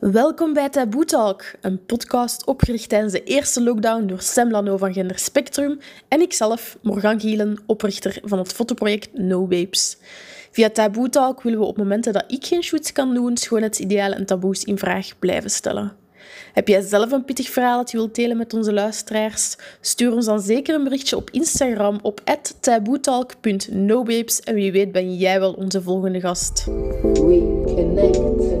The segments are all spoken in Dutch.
Welkom bij Taboe Talk, een podcast opgericht tijdens de eerste lockdown door Sam Lano van Gender Spectrum en ikzelf, Morgan Gielen, oprichter van het fotoproject No Babes. Via Taboe Talk willen we op momenten dat ik geen shoots kan doen, schoonheidsidealen en taboes in vraag blijven stellen. Heb jij zelf een pittig verhaal dat je wilt delen met onze luisteraars? Stuur ons dan zeker een berichtje op Instagram op taboetalk.nobabes en wie weet ben jij wel onze volgende gast. We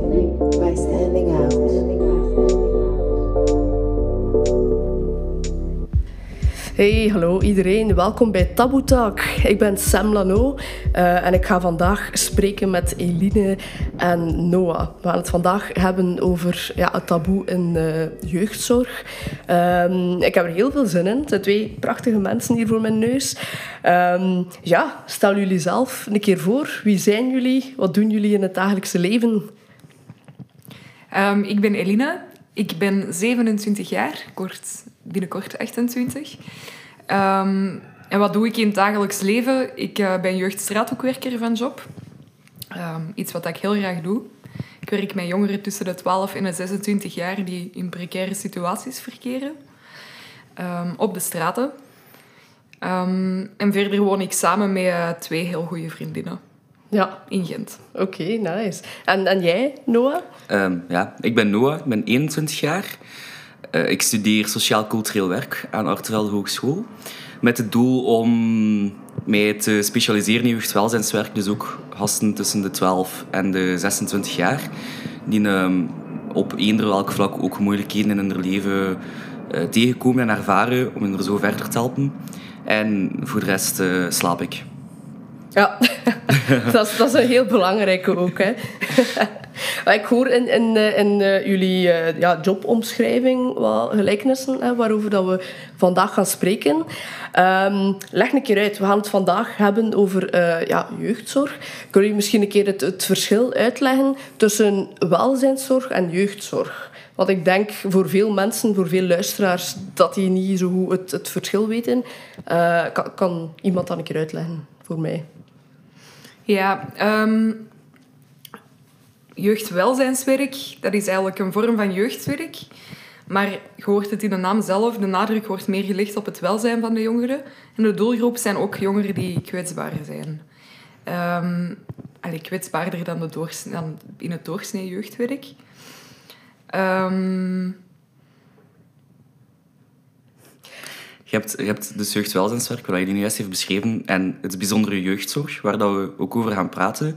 Hey, hallo iedereen. Welkom bij Taboe Talk. Ik ben Sam Lano eh, en ik ga vandaag spreken met Eline en Noah. We gaan het vandaag hebben over ja, het taboe in uh, jeugdzorg. Ehm, ik heb er heel veel zin in. Er zijn twee prachtige mensen hier voor mijn neus. Ehm, ja, stel jullie zelf een keer voor. Wie zijn jullie? Wat doen jullie in het dagelijkse leven? Um, ik ben Eline. Ik ben 27 jaar, kort, binnenkort 28. Um, en wat doe ik in het dagelijks leven? Ik uh, ben jeugdstraathoekwerker van job. Um, iets wat ik heel graag doe. Ik werk met jongeren tussen de 12 en de 26 jaar die in precaire situaties verkeren. op de straten. en verder woon ik samen met uh, twee heel goede vriendinnen. Ja. In Gent. Oké, okay, nice. En, en jij, Noah? Um, ja, ik ben Noah, ik ben 21 jaar. Uh, ik studeer sociaal-cultureel werk aan Artevelde Hogeschool. Met het doel om mij te specialiseren in jeugdwelzijnswerk. Dus ook gasten tussen de 12 en de 26 jaar. Die um, op eender welk vlak ook moeilijkheden in hun leven uh, tegenkomen en ervaren. Om hen er zo verder te helpen. En voor de rest uh, slaap ik. Ja, dat, is, dat is een heel belangrijke ook. Hè. Ik hoor in, in, in uh, jullie uh, ja, jobomschrijving wat gelijkenissen hè, waarover dat we vandaag gaan spreken. Um, leg een keer uit. We gaan het vandaag hebben over ja, jeugdzorg. Kunnen jullie misschien een keer het, het verschil uitleggen tussen welzijnszorg en jeugdzorg? Want ik denk voor veel mensen, voor veel luisteraars, dat die niet zo goed het, het verschil weten. kan, kan iemand dat een keer uitleggen voor mij? Ja, um, jeugdwelzijnswerk, dat is eigenlijk een vorm van jeugdwerk. Maar je hoort het in de naam zelf, de nadruk wordt meer gelegd op het welzijn van de jongeren. En de doelgroep zijn ook jongeren die kwetsbaar zijn. Um, allee, kwetsbaarder dan, de dan in het doorsnee jeugdwerk. Um, Je hebt, je dus jeugdwelzijnswerk, wat jullie nu juist heeft beschreven, en het bijzondere jeugdzorg, waar dat we ook over gaan praten.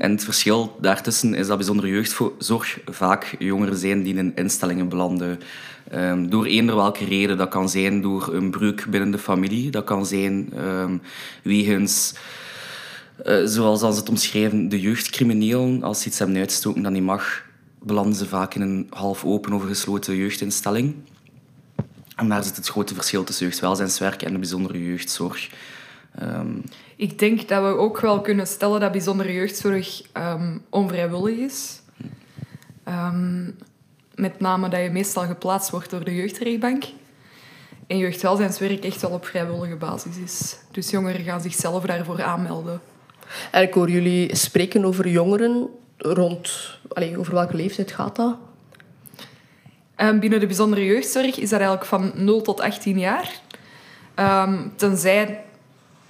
En het verschil daartussen is dat bijzondere jeugdzorg vaak jongeren zijn die in instellingen belanden. Um, door eender welke reden. Dat kan zijn door een breuk binnen de familie. Dat kan zijn um, wegens, uh, zoals als het omschrijven, de jeugdcriminelen. Als ze iets hebben uitstoken dat niet mag, belanden ze vaak in een half open of gesloten jeugdinstelling. En daar zit het grote verschil tussen jeugdwelzijnswerk en de bijzondere jeugdzorg. Um, ik denk dat we ook wel kunnen stellen dat bijzondere jeugdzorg um, onvrijwillig is. Um, met name dat je meestal geplaatst wordt door de jeugdrechtbank. En jeugdwelzijnswerk echt wel op vrijwillige basis is. Dus jongeren gaan zichzelf daarvoor aanmelden. En ik hoor jullie spreken over jongeren rond... Allez, over welke leeftijd gaat dat? Um, binnen de bijzondere jeugdzorg is dat eigenlijk van 0 tot 18 jaar. Um, tenzij,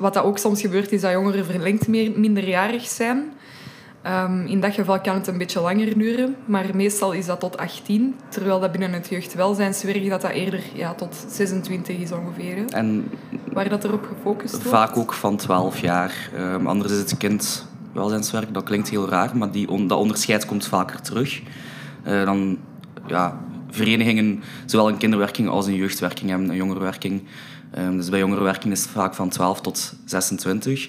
wat dat ook soms gebeurt, is dat jongeren verlengd meer, minderjarig zijn. Um, in dat geval kan het een beetje langer duren, maar meestal is dat tot 18. Terwijl dat binnen het jeugdwelzijnswerk dat dat eerder ja, tot 26 is ongeveer. En waar dat erop gefocust wordt. Vaak ook van 12 jaar. Um, anders is het kindwelzijnswerk, dat klinkt heel raar, maar die on dat onderscheid komt vaker terug. Uh, dan ja, verenigingen zowel een kinderwerking als een jeugdwerking hebben, een jongerenwerking. Um, dus bij jongerenwerking is het vaak van 12 tot 26.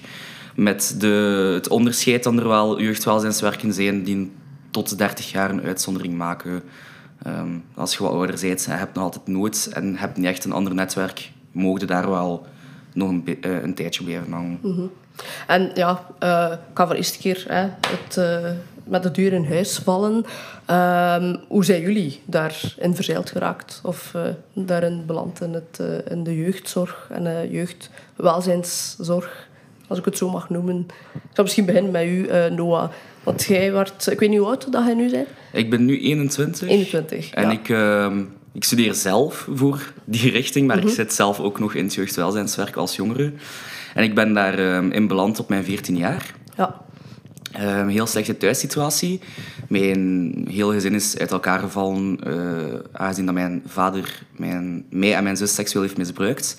Met de, het onderscheid dat er wel jeugdwelzijnswerken zijn die tot 30 jaar een uitzondering maken. Um, als je wat ouder bent, heb je nog altijd nood en hebt niet echt een ander netwerk, mogen daar wel nog een, uh, een tijdje blijven hangen. -hmm. En ja, uh, ik kan voor de eerste keer hè, het... Uh met de deur in huis vallen. Um, hoe zijn jullie daarin verzeild geraakt? Of uh, daarin beland in, het, in de jeugdzorg en de jeugdwelzijnszorg? als ik het zo mag noemen. Ik zal misschien beginnen met u, eh, Noah. Want jij werd, ik weet niet hoe oud dat jij nu bent. Ik ben nu 21. 21. En ja. ik, ehm, ik studeer zelf voor die richting, maar Mhm. ik zit zelf ook nog in het jeugdwelzijnswerk als jongere. En ik ben daar ehm, in beland op mijn 14 jaar. Ja. Een heel slechte thuissituatie. Mijn heel gezin is uit elkaar gevallen, eh, aangezien dat mijn vader mijn, mij en mijn zus seksueel heeft misbruikt.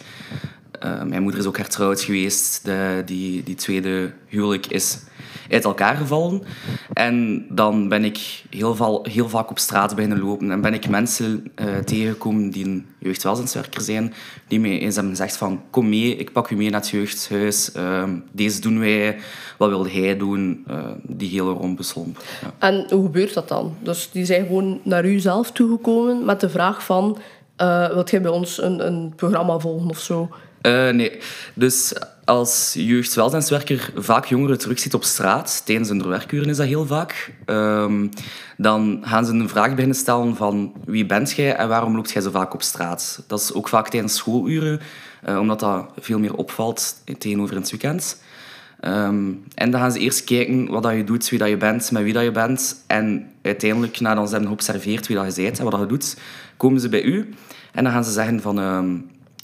Eh, mijn moeder is ook hertrouwd geweest. De, die, die tweede huwelijk is uit elkaar gevallen. En dan ben ik heel, heel vaak op straat beginnen lopen. En ben ik mensen eh, tegengekomen die een jeugdwelzijnswerker zijn. Die mij eens hebben gezegd van... Kom mee, ik pak u mee naar het jeugdhuis. Ehm, deze doen wij. Wat wilde hij doen? Eh, die hele rompeslomp. Ja. En hoe gebeurt dat dan? Dus die zijn gewoon naar u zelf toegekomen met de vraag van... eh wilt jij bij ons een, een programma volgen of zo? Eh, nee. Dus als jeugdwelzijnswerker vaak jongeren terugziet op straat, tijdens hun werkuren is dat heel vaak, ehm, dan gaan ze een vraag beginnen stellen van wie bent jij en waarom loopt jij zo vaak op straat? Dat is ook vaak tijdens schooluren, eh, omdat dat veel meer opvalt tegenover het weekend. Ehm, en dan gaan ze eerst kijken wat dat je doet, wie dat je bent, met wie dat je bent. En uiteindelijk, nadat ze hebben geobserveerd wie dat je bent en wat dat je doet, komen ze bij u. En dan gaan ze zeggen van... ehm,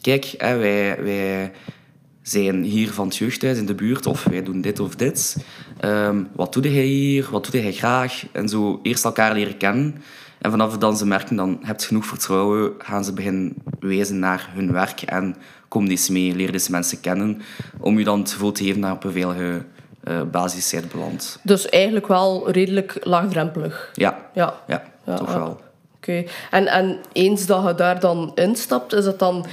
kijk, wij, wij zijn hier van het jeugdhuis in de buurt of wij doen dit of dit. Ehm, wat doe jij hier? Wat doe jij graag? En zo eerst elkaar leren kennen. En vanaf dan ze merken, dan heb je genoeg vertrouwen, gaan ze beginnen wijzen naar hun werk en kom eens mee, leer deze mensen kennen, om je dan het gevoel te geven dat je op een veilige eh basis bent beland. Dus eigenlijk wel redelijk laagdrempelig. Ja, Ja. ja, Ja, toch ja. wel. Oké. En, en eens dat je daar dan instapt, is het dan...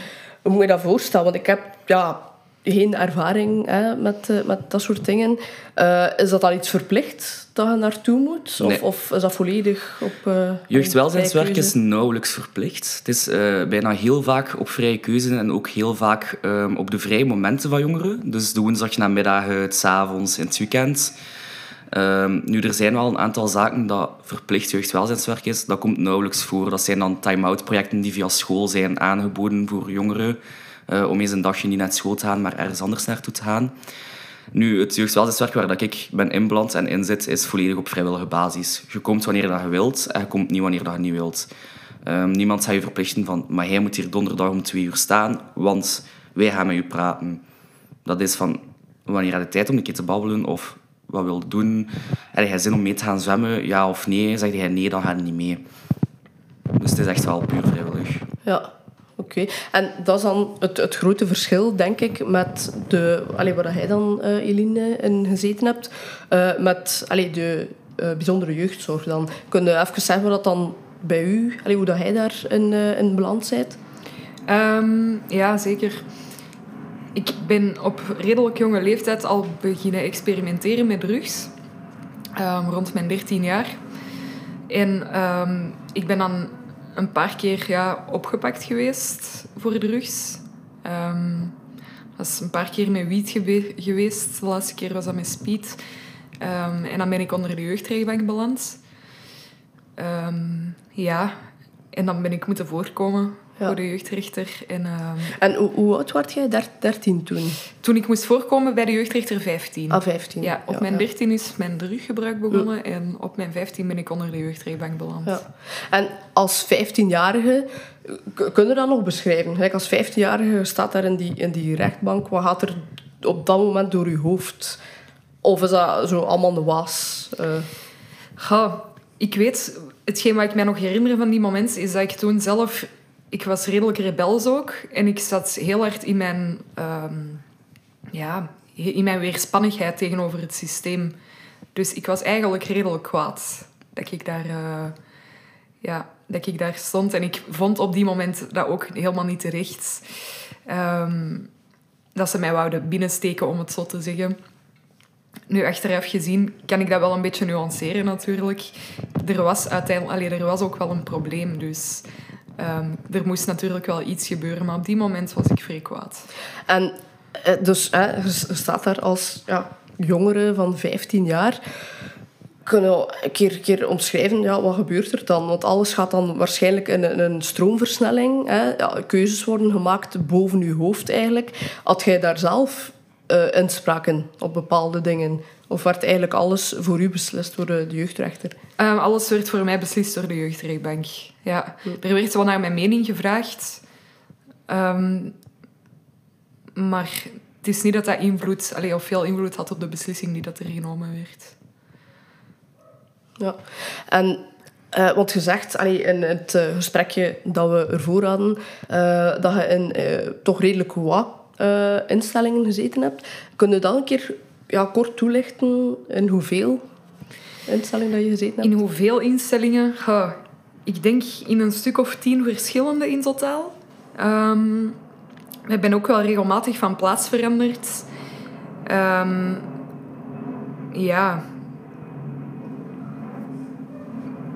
Hoe moet je dat voorstellen? Want ik heb ja, geen ervaring hè, met, eh, met dat soort dingen. Eh, is dat dan iets verplicht dat je naartoe moet? Of, Nee. of is dat volledig op... eh, Jeugdwelzijnswerk is nauwelijks verplicht. Het is bijna heel vaak op vrije keuze en ook heel vaak ehm, op de vrije momenten van jongeren. Dus de woensdagnamiddag, het avonds, in het weekend. Ehm, nu, er zijn wel een aantal zaken dat verplicht jeugdwelzijnswerk is. Dat komt nauwelijks voor. Dat zijn dan time-out projecten die via school zijn aangeboden voor jongeren. eh, om eens een dagje niet naar school te gaan, maar ergens anders naartoe te gaan. Nu, het jeugdwelzijnswerk waar dat ik ben inbeland en in zit, is volledig op vrijwillige basis. Je komt wanneer dat je wilt en je komt niet wanneer dat je niet wilt. Ehm, niemand gaat je verplichten van, maar jij moet hier donderdag om twee uur staan, want wij gaan met je praten. Dat is van, wanneer heb je tijd om een keer te babbelen of wat wil je doen? Heb jij zin om mee te gaan zwemmen, ja of nee? Zeg jij nee, dan ga je niet mee. Dus het is echt wel puur vrijwillig. Ja, oké. En dat is dan het, het grote verschil, denk ik, met de... Allee, waar jij dan, eh Eline, in gezeten hebt, eh, met allee, de eh, bijzondere jeugdzorg dan. Kun je even zeggen wat dat dan bij u, allee, hoe dat jij daar in, in beland bent? Ehm, ja, zeker. Ik ben op redelijk jonge leeftijd al beginnen experimenteren met drugs. Ehm, rond mijn 13 jaar. En ehm, ik ben dan een paar keer ja, opgepakt geweest voor drugs. Ehm, dat is een paar keer met wiet geweest. De laatste keer was dat met speed. En dan ben ik onder de jeugdrechtbank beland. Ja, en dan ben ik moeten voorkomen Ja. voor de jeugdrechter. En, ehm, En hoe, hoe oud werd jij? Der- 13 toen? toen ik moest voorkomen bij de jeugdrechter 15. Ah, 15. Ja, op mijn 13 is mijn druggebruik begonnen en op mijn 15 ben ik onder de jeugdrechtbank beland. Ja. En als 15-jarige, k- kun je dat nog beschrijven? Gelijk als 15-jarige je staat daar in die, in die rechtbank, wat gaat er op dat moment door je hoofd? Of is dat zo allemaal de was? Eh, Goh, ik weet, hetgeen wat ik mij nog herinner van die moment is dat ik toen zelf... Ik was redelijk rebels ook. En ik zat heel hard in mijn... ehm, ja, in mijn weerspannigheid tegenover het systeem. Dus ik was eigenlijk redelijk kwaad dat ik daar... eh, ja, dat ik daar stond. En ik vond op die moment dat ook helemaal niet terecht. Ehm, dat ze mij wouden binnensteken, om het zo te zeggen. Nu, achteraf gezien kan ik dat wel een beetje nuanceren natuurlijk. Er was uiteindelijk... Allee, er was ook wel een probleem, dus... ehm, er moest natuurlijk wel iets gebeuren, maar op die moment was ik vrij kwaad. En eh, dus hè, je staat daar als ja, jongere van 15 jaar. Kun je een keer, keer omschrijven, ja, wat gebeurt er dan? Want alles gaat dan waarschijnlijk in een, een stroomversnelling. Hè? Ja, keuzes worden gemaakt boven je hoofd eigenlijk. Had jij daar zelf eh, inspraken op bepaalde dingen? Of werd eigenlijk alles voor u beslist door de, de jeugdrechter? Ehm, alles werd voor mij beslist door de jeugdrechtbank. Ja. Er werd wel naar mijn mening gevraagd. Ehm, maar het is niet dat dat invloed, allee, of veel invloed had op de beslissing die dat er genomen werd. Ja. En, eh want gezegd, allee, in het eh, gesprekje dat we ervoor hadden, eh, dat je in eh, toch redelijk wat eh, instellingen gezeten hebt. Kun je dan een keer ja, kort toelichten in hoeveel instellingen dat je gezeten hebt? In hoeveel instellingen? Ik denk in een stuk of tien verschillende in totaal. Ehm, ik ben ook wel regelmatig van plaats veranderd. Ehm, ja.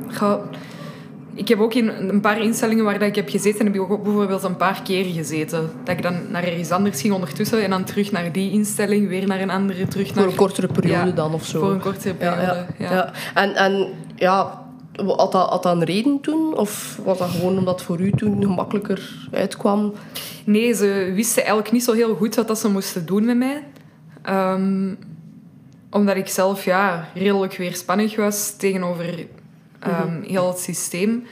Goh, ik heb ook in een paar instellingen waar dat ik heb gezeten, heb ik ook bijvoorbeeld een paar keer gezeten. Dat ik dan naar ergens anders ging ondertussen en dan terug naar die instelling, weer naar een andere, terug naar... Voor een kortere periode Ja, dan of zo? Voor een kortere periode, ja, ja. ja. En, en ja, had dat, had dat een reden toen? Of was dat gewoon omdat het voor u toen gemakkelijker uitkwam? Nee, ze wisten eigenlijk niet zo heel goed wat dat ze moesten doen met mij. Ehm, omdat ik zelf ja, redelijk weerspannig was tegenover ehm, heel het systeem.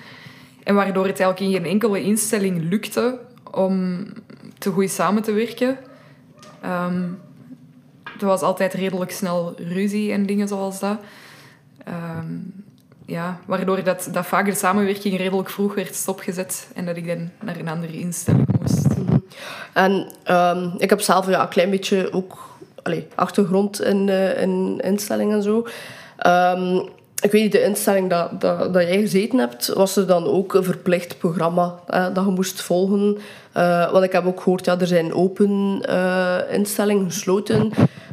En waardoor het eigenlijk in geen enkele instelling lukte om te goed samen te werken. Ehm er was altijd redelijk snel ruzie en dingen zoals dat. Ehm, ja, waardoor dat, dat vaak de samenwerking redelijk vroeg werd stopgezet en dat ik dan naar een andere instelling moest. En ehm, ik heb zelf ja, een klein beetje ook allee, achtergrond in, in instellingen en zo. Ik weet niet, de instelling dat, dat, dat jij gezeten hebt, was er dan ook een verplicht programma dat je moest volgen? Eh, want ik heb ook gehoord, ja, er zijn open eh, instellingen, gesloten.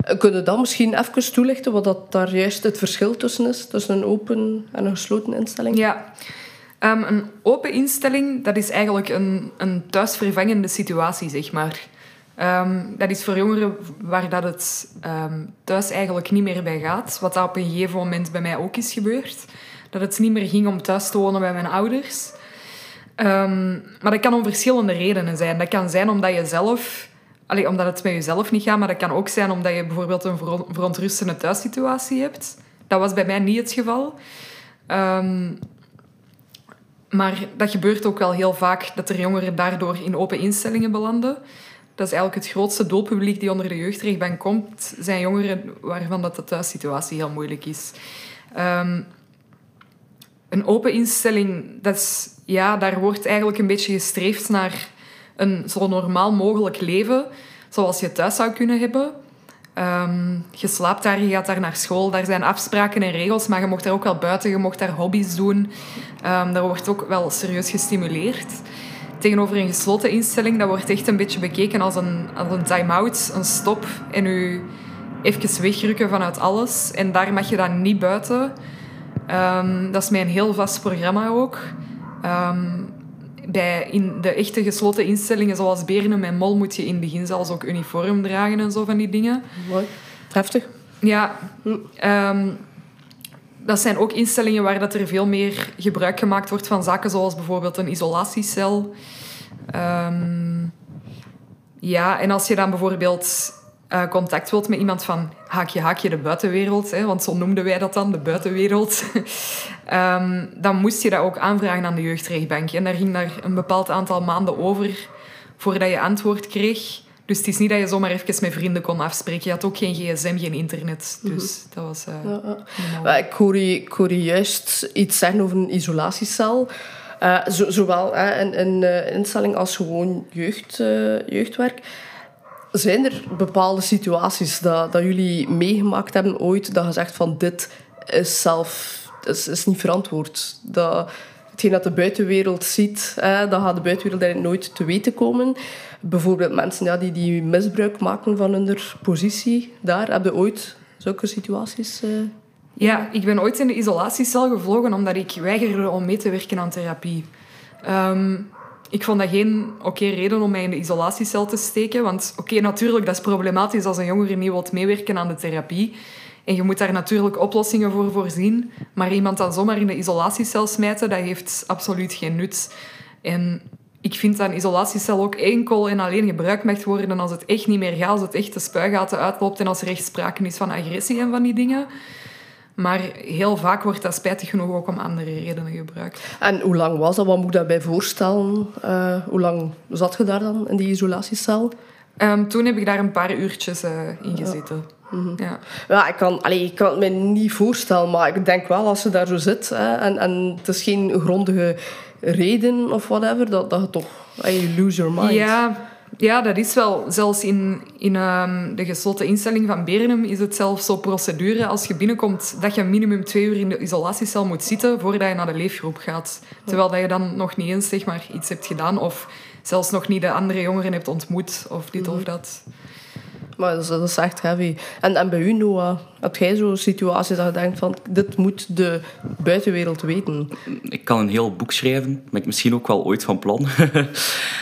Uh, kun je dan misschien even toelichten wat dat daar juist het verschil tussen is? Tussen een open en een gesloten instelling? Ja. Ehm, een open instelling, dat is eigenlijk een, een thuisvervangende situatie, zeg maar. Ehm, dat is voor jongeren waar dat het ehm, thuis eigenlijk niet meer bij gaat. Wat dat op een gegeven moment bij mij ook is gebeurd. Dat het niet meer ging om thuis te wonen bij mijn ouders. Ehm, maar dat kan om verschillende redenen zijn. Dat kan zijn omdat je zelf... Allee, omdat het met jezelf niet gaat, maar dat kan ook zijn omdat je bijvoorbeeld een veron- verontrustende thuissituatie hebt. Dat was bij mij niet het geval. Maar dat gebeurt ook wel heel vaak, dat er jongeren daardoor in open instellingen belanden. Dat is eigenlijk het grootste doelpubliek die onder de jeugdrechtbank komt, zijn jongeren waarvan dat de thuissituatie heel moeilijk is. Ehm, een open instelling, dat is, ja, daar wordt eigenlijk een beetje gestreefd naar een zo normaal mogelijk leven, zoals je thuis zou kunnen hebben. Ehm, je slaapt daar, je gaat daar naar school, daar zijn afspraken en regels, maar je mocht daar ook wel buiten, je mocht daar hobby's doen. Ehm, daar wordt ook wel serieus gestimuleerd. Tegenover een gesloten instelling, dat wordt echt een beetje bekeken als een, als een time-out, een stop en je even wegrukken vanuit alles. En daar mag je dan niet buiten. Ehm, dat is mijn heel vast programma ook. Ehm, bij in de echte gesloten instellingen zoals Beren en Mol moet je in het begin zelfs ook uniform dragen en zo van die dingen. Mooi. Heftig. Ja, ehm, dat zijn ook instellingen waar dat er veel meer gebruik gemaakt wordt van zaken zoals bijvoorbeeld een isolatiecel. Ehm, ja, en als je dan bijvoorbeeld eh, contact wilt met iemand van haakje haakje de buitenwereld, hè, want zo noemden wij dat dan, de buitenwereld, Ehm, dan moest je dat ook aanvragen aan de jeugdrechtbank. En daar ging daar een bepaald aantal maanden over voordat je antwoord kreeg. Dus het is niet dat je zomaar even met vrienden kon afspreken. Je had ook geen gsm, geen internet. Dus dat was... eh, Ja, ja. ik, hoor je, ik hoor je juist iets zeggen over een isolatiecel. Eh, zo, zowel in een eh, instelling als gewoon jeugd, eh, jeugdwerk. Zijn er bepaalde situaties dat, dat jullie meegemaakt hebben ooit, dat je zegt van dit is zelf is, is niet verantwoord? Dat, hetgeen dat de buitenwereld ziet, hè, dat gaat de buitenwereld eigenlijk nooit te weten komen. Bijvoorbeeld mensen ja, die, die misbruik maken van hun positie daar. Heb je ooit zulke situaties? eh? Ja, ik ben ooit in de isolatiecel gevlogen omdat ik weigerde om mee te werken aan therapie. Ehm, ik vond dat geen oké reden om mij in de isolatiecel te steken. Want oké, natuurlijk, dat is problematisch als een jongere niet wilt meewerken aan de therapie. En je moet daar natuurlijk oplossingen voor voorzien. Maar iemand dan zomaar in de isolatiecel smijten, dat heeft absoluut geen nut. En ik vind dat een isolatiecel ook enkel en alleen gebruikt mag worden als het echt niet meer gaat, als het echt de spuigaten uitloopt en als er echt sprake is van agressie en van die dingen. Maar heel vaak wordt dat spijtig genoeg ook om andere redenen gebruikt. En hoe lang was dat? Wat moet ik daarbij voorstellen? Eh, hoe lang zat je daar dan in die isolatiecel? Ehm, toen heb ik daar een paar uurtjes eh, in gezeten. Ja. Ja, ik kan, allee, ik kan het me niet voorstellen, maar ik denk wel als je daar zo zit hè, en, en het is geen grondige reden of whatever, dat, dat je toch you lose your mind. Ja, ja, dat is wel. Zelfs in, in ehm, de gesloten instelling van Bernum is het zelfs zo procedure als je binnenkomt dat je minimum twee uur in de isolatiecel moet zitten voordat je naar de leefgroep gaat. Terwijl dat je dan nog niet eens zeg maar, iets hebt gedaan of zelfs nog niet de andere jongeren hebt ontmoet of dit of dat. Maar dat is, echt heavy. En, bij u, Noah, heb jij zo'n situatie dat je denkt van dit moet de buitenwereld weten? Ik kan een heel boek schrijven, ben ik misschien ook wel ooit van plan.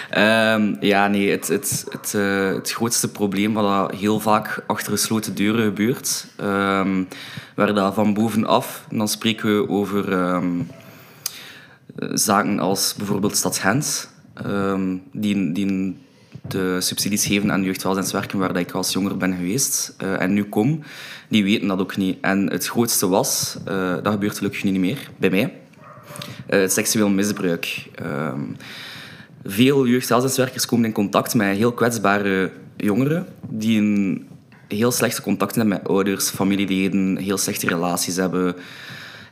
Ehm, ja, nee, het, het, het, eh, het grootste probleem wat heel vaak achter gesloten deuren gebeurt, ehm, waar dat van bovenaf, en dan spreken we over ehm, zaken als bijvoorbeeld Stad Gent, ehm, die, die de subsidies geven aan jeugdwelzijnswerken waar ik als jonger ben geweest eh, en nu kom, die weten dat ook niet. En het grootste was, eh, dat gebeurt gelukkig niet meer, bij mij, eh, het seksueel misbruik. Ehm, veel jeugdwelzijnswerkers komen in contact met heel kwetsbare jongeren die een heel slechte contacten hebben met ouders, familieleden, heel slechte relaties hebben.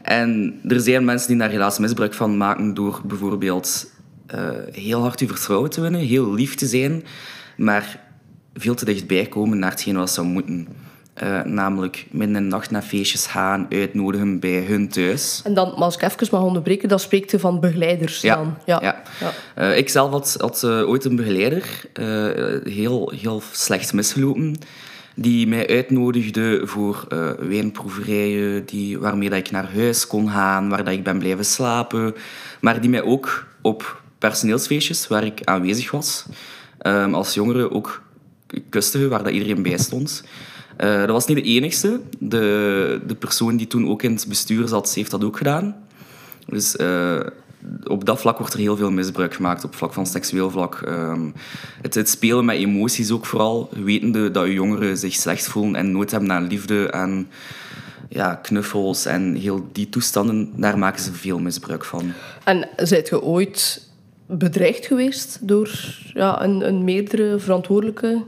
En er zijn mensen die daar helaas misbruik van maken door bijvoorbeeld eh, heel hard uw vertrouwen te winnen, heel lief te zijn, maar veel te dichtbij komen naar hetgeen wat ze zou moeten. Eh, namelijk midden in de nacht naar feestjes gaan, uitnodigen bij hun thuis. En dan, maar als ik even mag onderbreken, dan spreekt u van begeleiders Ja, dan. ja. ja. Eh, ik zelf had, had eh, ooit een begeleider, eh, heel, heel slecht misgelopen, die mij uitnodigde voor eh wijnproeverijen, die, waarmee dat ik naar huis kon gaan, waar dat ik ben blijven slapen, maar die mij ook op personeelsfeestjes, waar ik aanwezig was, ehm, als jongere ook kuste, waar dat iedereen bij stond. Eh, dat was niet de enigste. De, de persoon die toen ook in het bestuur zat, heeft dat ook gedaan. Dus eh, op dat vlak wordt er heel veel misbruik gemaakt, op vlak van seksueel vlak. Ehm, het, het spelen met emoties ook vooral, wetende dat je jongeren zich slecht voelen en nood hebben aan liefde, aan ja, knuffels en heel die toestanden, daar maken ze veel misbruik van. En zijt je ooit bedreigd geweest door ja, een, een meerdere verantwoordelijke?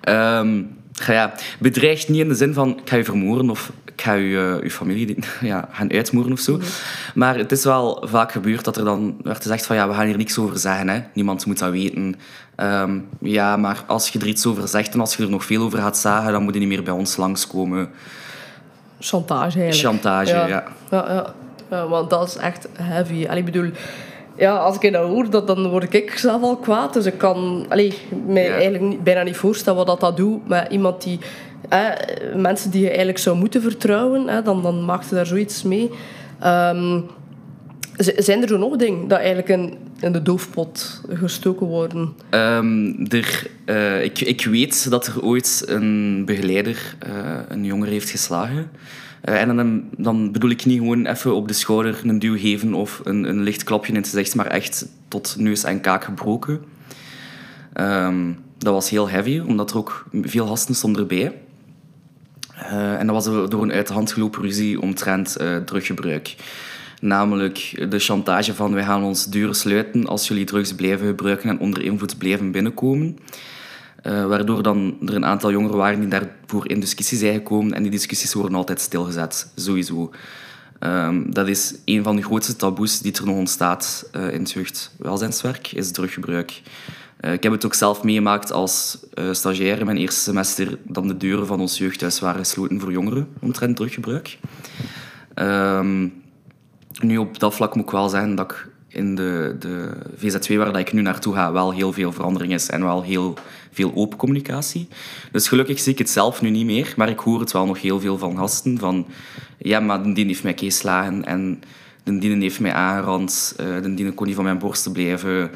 Ehm, ja, bedreigd niet in de zin van ik ga je vermoorden of ik ga je, je familie ja, gaan uitmoorden of zo. Maar het is wel vaak gebeurd dat er dan werd gezegd van ja, we gaan hier niks over zeggen. Hè. Niemand moet dat weten. Ehm, ja, maar als je er iets over zegt en als je er nog veel over gaat zeggen, dan moet je niet meer bij ons langskomen. Chantage eigenlijk. Chantage, ja. Ja, ja. Ja, want dat is echt heavy. Allee, ik bedoel, ja, als ik dat hoor, dat, dan word ik zelf al kwaad. Dus ik kan allee, mij Ja. eigenlijk niet- bijna niet voorstellen wat dat, dat doet met iemand die... Hè, mensen die je eigenlijk zou moeten vertrouwen, hè, dan, dan maakt je daar zoiets mee. Z- zijn er zo nog dingen dat eigenlijk in, in de doofpot gestoken worden? Ehm, er, eh, ik, ik weet dat er ooit een begeleider eh, een jongere heeft geslagen. Eh, en dan, dan bedoel ik niet gewoon even op de schouder een duw geven of een, een licht klapje in het gezicht, maar echt tot neus en kaak gebroken. Ehm, dat was heel heavy, omdat er ook veel gasten stonden erbij. Eh, en dat was door een uit de hand gelopen ruzie omtrent eh, druggebruik. Namelijk de chantage van wij gaan ons deuren sluiten als jullie drugs blijven gebruiken en onder invloed blijven binnenkomen. Eh, waardoor dan er een aantal jongeren waren die daarvoor in discussie zijn gekomen en die discussies worden altijd stilgezet, sowieso. Ehm, dat is een van de grootste taboes die er nog ontstaat eh, in jeugdwelzijnswerk, is druggebruik. Eh, ik heb het ook zelf meegemaakt als stagiair in mijn eerste semester dat de deuren van ons jeugdhuis waren gesloten voor jongeren omtrent druggebruik. Ehm, nu, op dat vlak moet ik wel zeggen dat ik in de, de VZ2 waar ik nu naartoe ga wel heel veel verandering is en wel heel veel open communicatie. Dus gelukkig zie ik het zelf nu niet meer, maar ik hoor het wel nog heel veel van gasten. Van, ja, maar de dien heeft mij geslagen en de dienen heeft mij aangerand. eh de dienen kon niet van mijn borsten blijven.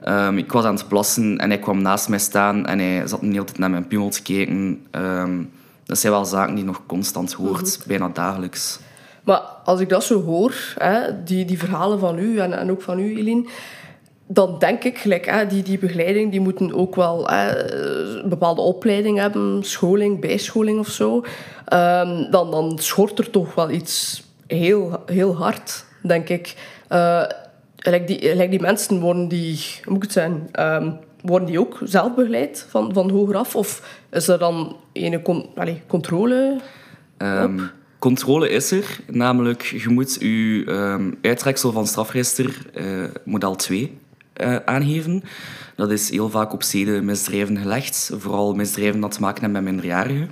Ehm, ik was aan het plassen en hij kwam naast mij staan en hij zat de hele tijd naar mijn piemel te kijken. Ehm, dat zijn wel zaken die je nog constant hoort, bijna dagelijks. Maar als ik dat zo hoor, hè, die, die verhalen van u en, en ook van u, Eline, dan denk ik, gelijk, hè, die, die begeleiding, die moeten ook wel hè, een bepaalde opleiding hebben, scholing, bijscholing of zo. Ehm, dan, dan schort er toch wel iets heel, heel hard, denk ik. Gelijk die, gelijk die mensen worden die, hoe moet het zeggen, ehm, worden die ook zelf begeleid van, van hoger af? Of is er dan een con allee, controle? Ehm, controle is er, namelijk je moet je ehm, uittreksel van strafregister eh, model 2 eh, aangeven. Dat is heel vaak op zedenmisdrijven gelegd, vooral misdrijven dat te maken hebben met minderjarigen.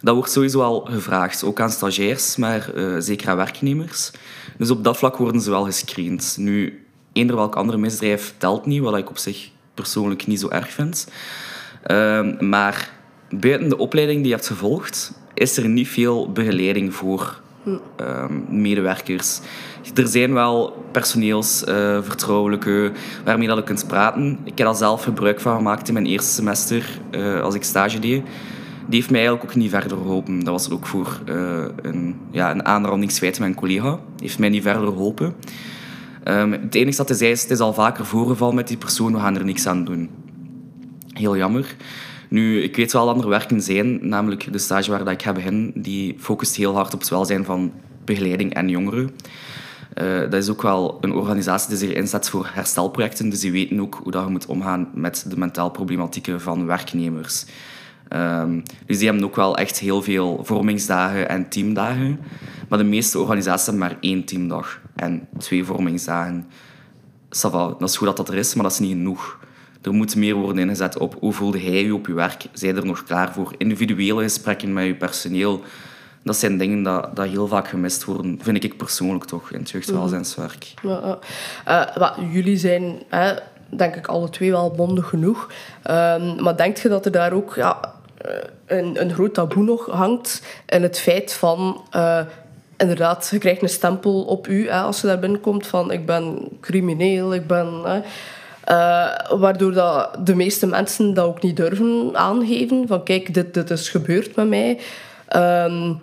Dat wordt sowieso al gevraagd, ook aan stagiairs, maar eh, zeker aan werknemers. Dus op dat vlak worden ze wel gescreend. Nu, eender welk andere misdrijf telt niet, wat ik op zich persoonlijk niet zo erg vind. Ehm, maar buiten de opleiding die je hebt gevolgd, is er niet veel begeleiding voor ehm, medewerkers. Er zijn wel personeelsvertrouwelijke waarmee dat je kunt praten. Ik heb daar zelf gebruik van gemaakt in mijn eerste semester eh, als ik stage deed. Die heeft mij eigenlijk ook niet verder geholpen. Dat was ook voor eh, een, ja, een aanrandingsfeit met een collega. Heeft mij niet verder geholpen. Ehm, het enige dat hij zei is, het is al vaker voorgevallen met die persoon, we gaan er niks aan doen. Heel jammer. Nu, ik weet wel dat er werken zijn, namelijk de stage waar dat ik heb begin, die focust heel hard op het welzijn van begeleiding en jongeren. Uh, dat is ook wel een organisatie die zich inzet voor herstelprojecten, dus die weten ook hoe dat je moet omgaan met de mentaal problematieken van werknemers. Um, dus die hebben ook wel echt heel veel vormingsdagen en teamdagen. Maar de meeste organisaties hebben maar één teamdag en twee vormingsdagen. Dat is goed dat dat er is, maar dat is niet genoeg. Er moet meer worden ingezet op hoe voelde jij je op je werk? Zijn er nog klaar voor? Individuele gesprekken met je personeel. Dat zijn dingen dat, dat heel vaak gemist worden, vind ik persoonlijk toch, in het jeugdwelzijnswerk. Ja, uh, jullie zijn, hè, denk ik, alle twee wel bondig genoeg. Uh, maar denk je dat er daar ook ja, een, een groot taboe nog hangt in het feit van uh, inderdaad, je krijgt een stempel op u hè, als je daar binnenkomt van ik ben crimineel, ik ben... Hè, uh, waardoor dat de meeste mensen dat ook niet durven aangeven. Van kijk, dit, dit is gebeurd met mij. Um,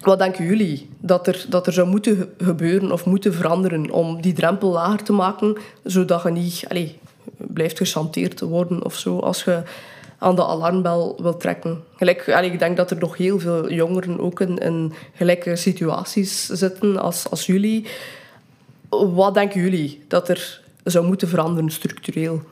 wat denken jullie dat er, dat er zou moeten gebeuren of moeten veranderen om die drempel lager te maken, zodat je niet allez, blijft gechanteerd te worden of zo als je aan de alarmbel wil trekken. Gelijk, allez, ik denk dat er nog heel veel jongeren ook in, gelijke situaties zitten als, als jullie. Wat denken jullie dat er zou moeten veranderen structureel?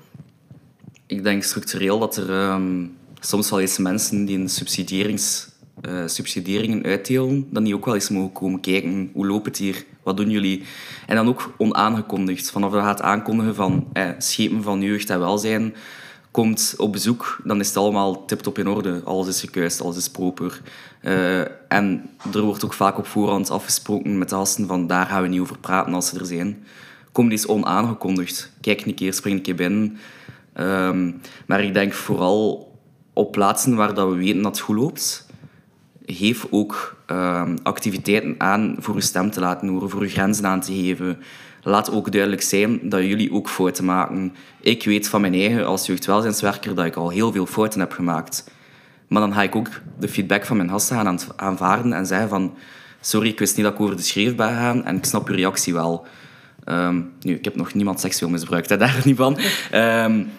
Ik denk structureel dat er um, soms wel eens mensen die een subsidierings, uh, subsidieringen uitdelen, dan die ook wel eens mogen komen kijken. Hoe loopt het hier? Wat doen jullie? En dan ook onaangekondigd. Vanaf dat gaat aankondigen van eh, schepen van jeugd en welzijn komt op bezoek, dan is het allemaal tip-top in orde. Alles is gekuist, alles is proper. Uh, en er wordt ook vaak op voorhand afgesproken met de gasten van daar gaan we niet over praten als ze er zijn kom eens onaangekondigd. Kijk een keer, spring een keer binnen. Um, maar ik denk vooral op plaatsen waar dat we weten dat het goed loopt, geef ook um, activiteiten aan voor uw stem te laten horen, voor uw grenzen aan te geven. Laat ook duidelijk zijn dat jullie ook fouten maken. Ik weet van mijn eigen als jeugdwelzijnswerker dat ik al heel veel fouten heb gemaakt. Maar dan ga ik ook de feedback van mijn gasten gaan aanvaarden en zeggen van sorry, ik wist niet dat ik over de schreef ben gegaan en ik snap uw reactie wel. Um, nu, ik heb nog niemand seksueel misbruikt, hè, daar niet van. Um,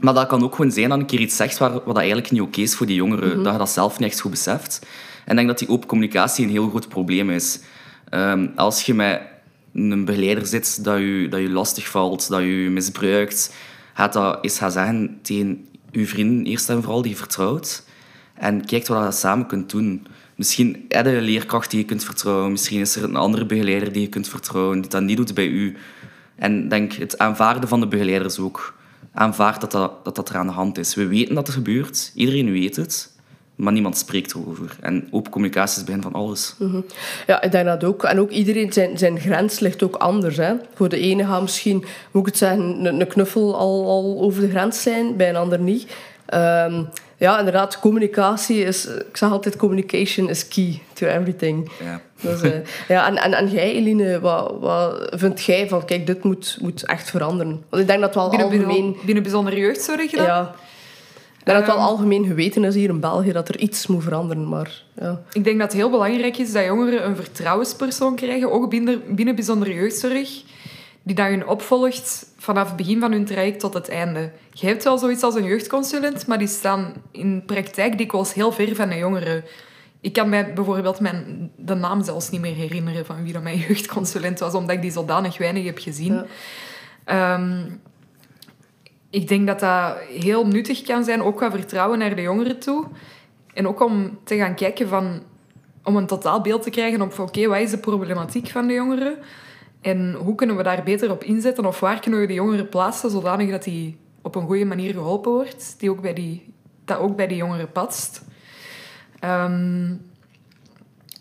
maar dat kan ook gewoon zijn dat een keer iets zegt waar, wat eigenlijk niet oké is voor die jongeren. Mm Dat je dat zelf niet echt goed beseft. En ik denk dat die open communicatie een heel groot probleem is. Um, als je met een begeleider zit dat je, dat je lastig valt, dat je misbruikt, gaat dat eens gaan zeggen tegen je vrienden, eerst en vooral, die je vertrouwt. En kijkt wat je samen kunt doen. Misschien heb je een leerkracht die je kunt vertrouwen. Misschien is er een andere begeleider die je kunt vertrouwen, die dat niet doet bij u. En denk het aanvaarden van de begeleiders ook. Aanvaard dat, dat, dat er aan de hand is. We weten dat het gebeurt. Iedereen weet het. Maar niemand spreekt erover. En open communicatie is het begin van alles. Mm Ja, ik denk dat ook. En ook iedereen, zijn, zijn grens ligt ook anders. Hè. Voor de ene gaat misschien, moet ik het zeggen, een, een knuffel al, al over de grens zijn, bij een ander niet. Um, ja, inderdaad, communicatie is... Ik zeg altijd, communication is key to everything. Ja. Dus, uh, ja en, en, en jij, Eline, wat, wat vind jij van... Kijk, dit moet, moet echt veranderen. Want ik denk dat wel binnen, algemeen... Binnen bijzondere jeugdzorg dan? Ja. Dat het wel ehm. algemeen geweten is hier in België dat er iets moet veranderen, maar... Ja. Ik denk dat het heel belangrijk is dat jongeren een vertrouwenspersoon krijgen, ook binnen, binnen bijzondere jeugdzorg die dat hun opvolgt vanaf het begin van hun traject tot het einde. Je hebt wel zoiets als een jeugdconsulent, maar die staan in praktijk dikwijls heel ver van de jongeren. Ik kan mij bijvoorbeeld mijn, de naam zelfs niet meer herinneren van wie dat mijn jeugdconsulent was, omdat ik die zodanig weinig heb gezien. Ja. Ehm, ik denk dat dat heel nuttig kan zijn, ook qua vertrouwen naar de jongeren toe. En ook om te gaan kijken van... Om een totaal beeld te krijgen op, oké, wat is de problematiek van de jongeren? En hoe kunnen we daar beter op inzetten? Of waar kunnen we de jongeren plaatsen, zodanig dat die op een goede manier geholpen wordt? Die ook bij die, dat ook bij die jongeren past. Ehm,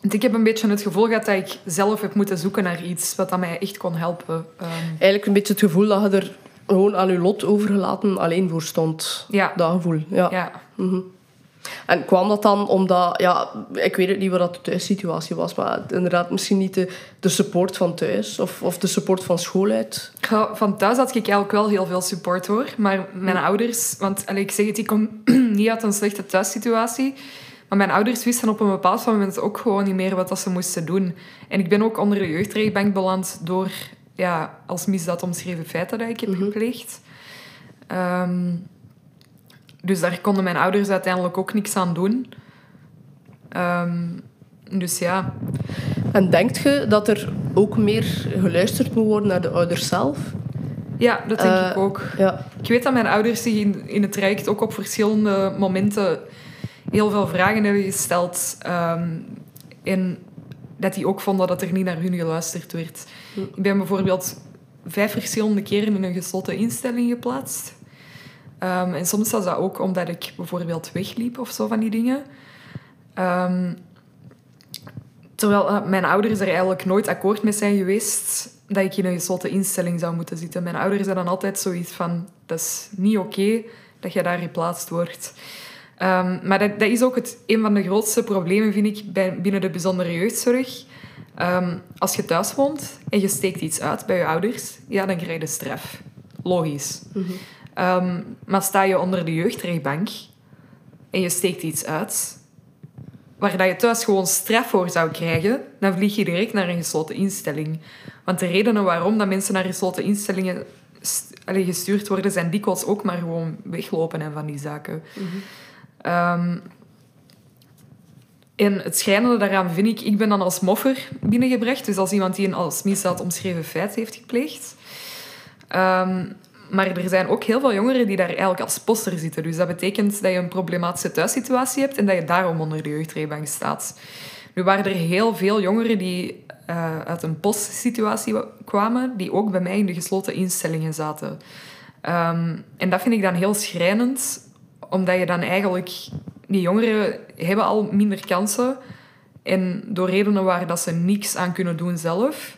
want ik heb een beetje het gevoel gehad dat ik zelf heb moeten zoeken naar iets wat dat mij echt kon helpen. Ehm, Eigenlijk een beetje het gevoel dat je er gewoon aan je lot overgelaten alleen voor stond. Ja. Dat gevoel, ja. ja. En kwam dat dan omdat, ja, ik weet het niet wat dat de thuissituatie was, maar inderdaad misschien niet de, de support van thuis of, of de support van school uit. Ja, Van thuis had ik eigenlijk wel heel veel support hoor. Maar mijn ouders, want allee, ik zeg het, ik kom niet uit een slechte thuissituatie. Maar mijn ouders wisten op een bepaald moment ook gewoon niet meer wat dat ze moesten doen. En ik ben ook onder de jeugdrechtbank beland door ja, als misdaad omschreven feiten dat ik heb gepleegd. Ehm, dus daar konden mijn ouders uiteindelijk ook niks aan doen. Ehm, dus ja, En denkt je dat er ook meer geluisterd moet worden naar de ouders zelf? ja dat denk Eh, ik ook. Ja. Ik weet dat mijn ouders zich in, in het traject ook op verschillende momenten heel veel vragen hebben gesteld. ehm, en dat die ook vonden dat er niet naar hun geluisterd werd. Ik ben bijvoorbeeld vijf verschillende keren in een gesloten instelling geplaatst. Ehm, en soms was dat ook omdat ik bijvoorbeeld wegliep of zo van die dingen. Ehm, terwijl eh, mijn ouders er eigenlijk nooit akkoord mee zijn geweest dat ik in een gesloten instelling zou moeten zitten. Mijn ouders zijn dan altijd zoiets van, dat is niet oké dat je daar geplaatst wordt. Ehm, maar dat, dat is ook het, een van de grootste problemen, vind ik, bij, binnen de bijzondere jeugdzorg. Ehm, als je thuis woont en je steekt iets uit bij je ouders, ja, dan krijg je straf. Logisch. Ehm, maar sta je onder de jeugdrechtbank en je steekt iets uit, waar dat je thuis gewoon straf voor zou krijgen, dan vlieg je direct naar een gesloten instelling. Want de redenen waarom dat mensen naar gesloten instellingen allee, gestuurd worden, zijn dikwijls ook maar gewoon weglopen en van die zaken. Ehm, en het schrijnende daaraan vind ik, ik ben dan als moffer binnengebracht, dus als iemand die een als misdaad omschreven feit heeft gepleegd. Ehm, maar er zijn ook heel veel jongeren die daar eigenlijk als poster zitten. Dus dat betekent dat je een problematische thuissituatie hebt en dat je daarom onder de jeugdrechtbank staat. Nu waren er heel veel jongeren die eh, uit een postsituatie wa- kwamen, die ook bij mij in de gesloten instellingen zaten. Ehm, en dat vind ik dan heel schrijnend, omdat je dan eigenlijk... Die jongeren hebben al minder kansen. En door redenen waar dat ze niks aan kunnen doen zelf,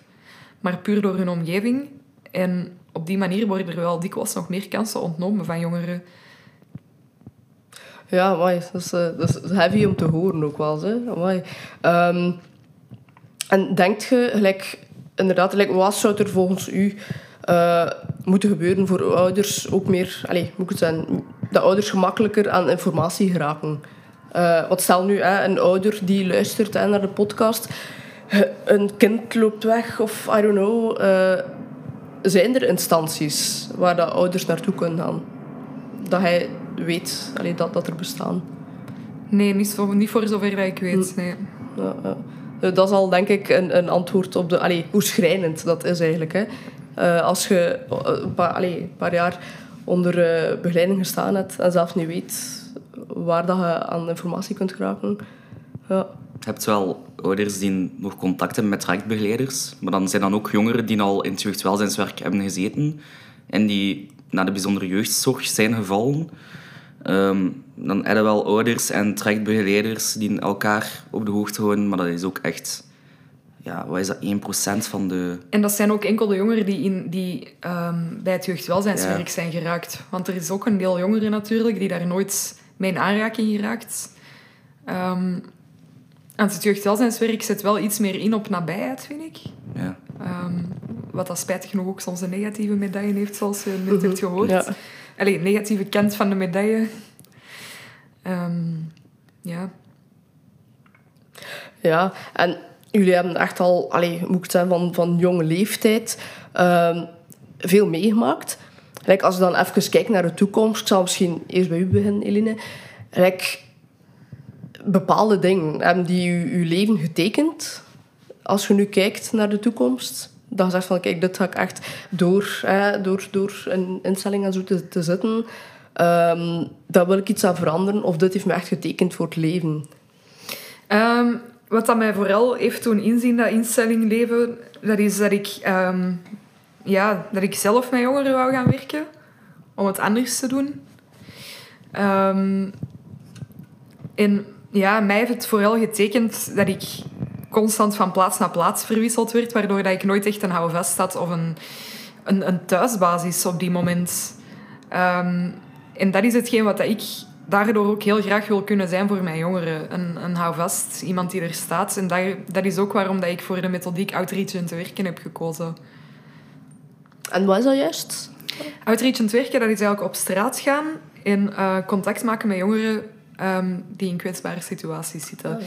maar puur door hun omgeving. En op die manier worden er wel dikwijls nog meer kansen ontnomen van jongeren. Ja, is, eh, dat is heavy om te horen ook wel. Hè. Ehm, en denkt je, gelijk, inderdaad, gelijk, wat zou er volgens u eh, moeten gebeuren voor ouders ook meer, allez, moet ik het zeggen, dat ouders gemakkelijker aan informatie geraken? Eh wat stel nu, hè, een ouder die luistert hè, naar de podcast, eh, een kind loopt weg of I don't know. eh, zijn er instanties waar de ouders naartoe kunnen gaan? Dat hij weet allee, dat, dat er bestaan. Nee, niet, zo, niet voor zover dat ik weet. Nee. Ja, ja. Eh, Dat is al denk ik een, een antwoord op de, allee, hoe schrijnend dat is eigenlijk. Hè. Als je een paar, allee, een paar jaar onder eh, begeleiding gestaan hebt en zelf niet weet waar dat je aan informatie kunt geraken. Ja. Je hebt wel ouders die nog contact hebben met trajectbegeleiders, maar dan zijn dan ook jongeren die al in het jeugdwelzijnswerk hebben gezeten en die naar de bijzondere jeugdzorg zijn gevallen. Ehm, dan hebben we wel ouders en trajectbegeleiders die elkaar op de hoogte houden, maar dat is ook echt, ja, wat is dat, 1% van de... En dat zijn ook enkel de jongeren die, in, die ehm, bij het jeugdwelzijnswerk Ja. zijn geraakt. Want er is ook een deel jongeren natuurlijk die daar nooit mee in aanraking geraakt. Ehm en het jeugdwelzijnswerk zet wel iets meer in op nabijheid, vind ik. Ja. Ehm, wat dat spijtig genoeg ook soms een negatieve medaille heeft, zoals je net hebt gehoord. Ja. Allee, negatieve kant van de medaille. Ehm, ja. Ja, en jullie hebben echt al, allee, moet ik zeggen, van, van jonge leeftijd ehm, veel meegemaakt. Like, als je dan even kijkt naar de toekomst, ik zal misschien eerst bij u beginnen, Eline. Like, bepaalde dingen hebben die je, je leven getekend. Als je nu kijkt naar de toekomst, je zegt van, kijk, dit ga ik echt door, door, door een instelling en zo te, te zitten. ehm daar wil ik iets aan veranderen. Of dit heeft me echt getekend voor het leven. Ehm, wat dat mij vooral heeft doen inzien, dat instelling leven, dat is dat ik, ehm, ja, dat ik zelf met jongeren wou gaan werken. Om het anders te doen. Ehm, en ja, mij heeft het vooral getekend dat ik constant van plaats naar plaats verwisseld werd, waardoor dat ik nooit echt een houvast had of een, een, een thuisbasis op die moment. Ehm, en dat is hetgeen wat dat ik daardoor ook heel graag wil kunnen zijn voor mijn jongeren. Een, een houvast, iemand die er staat. En dat, dat is ook waarom dat ik voor de methodiek outreach en te werken heb gekozen. En wat is dat juist? Outreach en te werken, dat is eigenlijk op straat gaan en eh, contact maken met jongeren ehm, die in kwetsbare situaties zitten.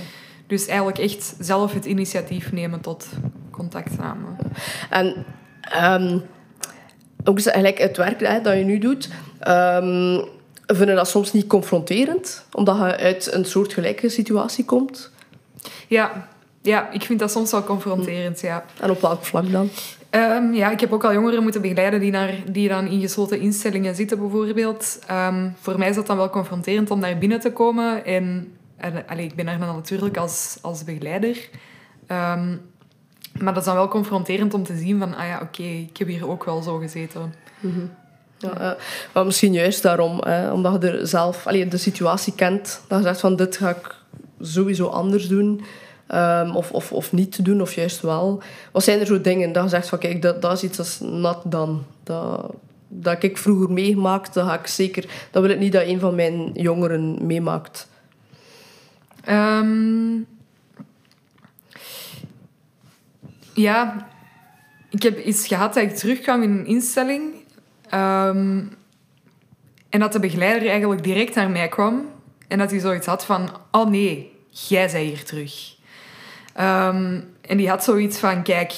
Dus eigenlijk echt zelf het initiatief nemen tot contactname. En ehm, ook eigenlijk het werk hè, dat je nu doet, ehm vind je dat soms niet confronterend? Omdat je uit een soortgelijke situatie komt? Ja, ja, ik vind dat soms wel confronterend, ja. En op welk vlak dan? Ehm, ja, ik heb ook al jongeren moeten begeleiden die, naar, die dan in gesloten instellingen zitten, bijvoorbeeld. Ehm, voor mij is dat dan wel confronterend om daar binnen te komen. En, en allee, ik ben daar dan natuurlijk als, als begeleider. Ehm, maar dat is dan wel confronterend om te zien van, ah ja, oké, ik heb hier ook wel zo gezeten. Ja, eh, maar misschien juist daarom, omdat je er zelf allee, de situatie kent, dat je zegt van dit ga ik sowieso anders doen. ehm, of, of, of niet doen, of juist wel. Wat zijn er zo dingen dat je zegt van kijk, dat, dat is iets is nat dan. Dat, dat ik vroeger meegemaakt, dat ga ik zeker... Dat wil ik niet dat een van mijn jongeren meemaakt. Ehm, ja, ik heb iets gehad dat ik terugkwam in een instelling. Ehm, en dat de begeleider eigenlijk direct naar mij kwam. En dat hij zoiets had van... Oh nee, jij zij hier terug. Ehm, en die had zoiets van... Kijk,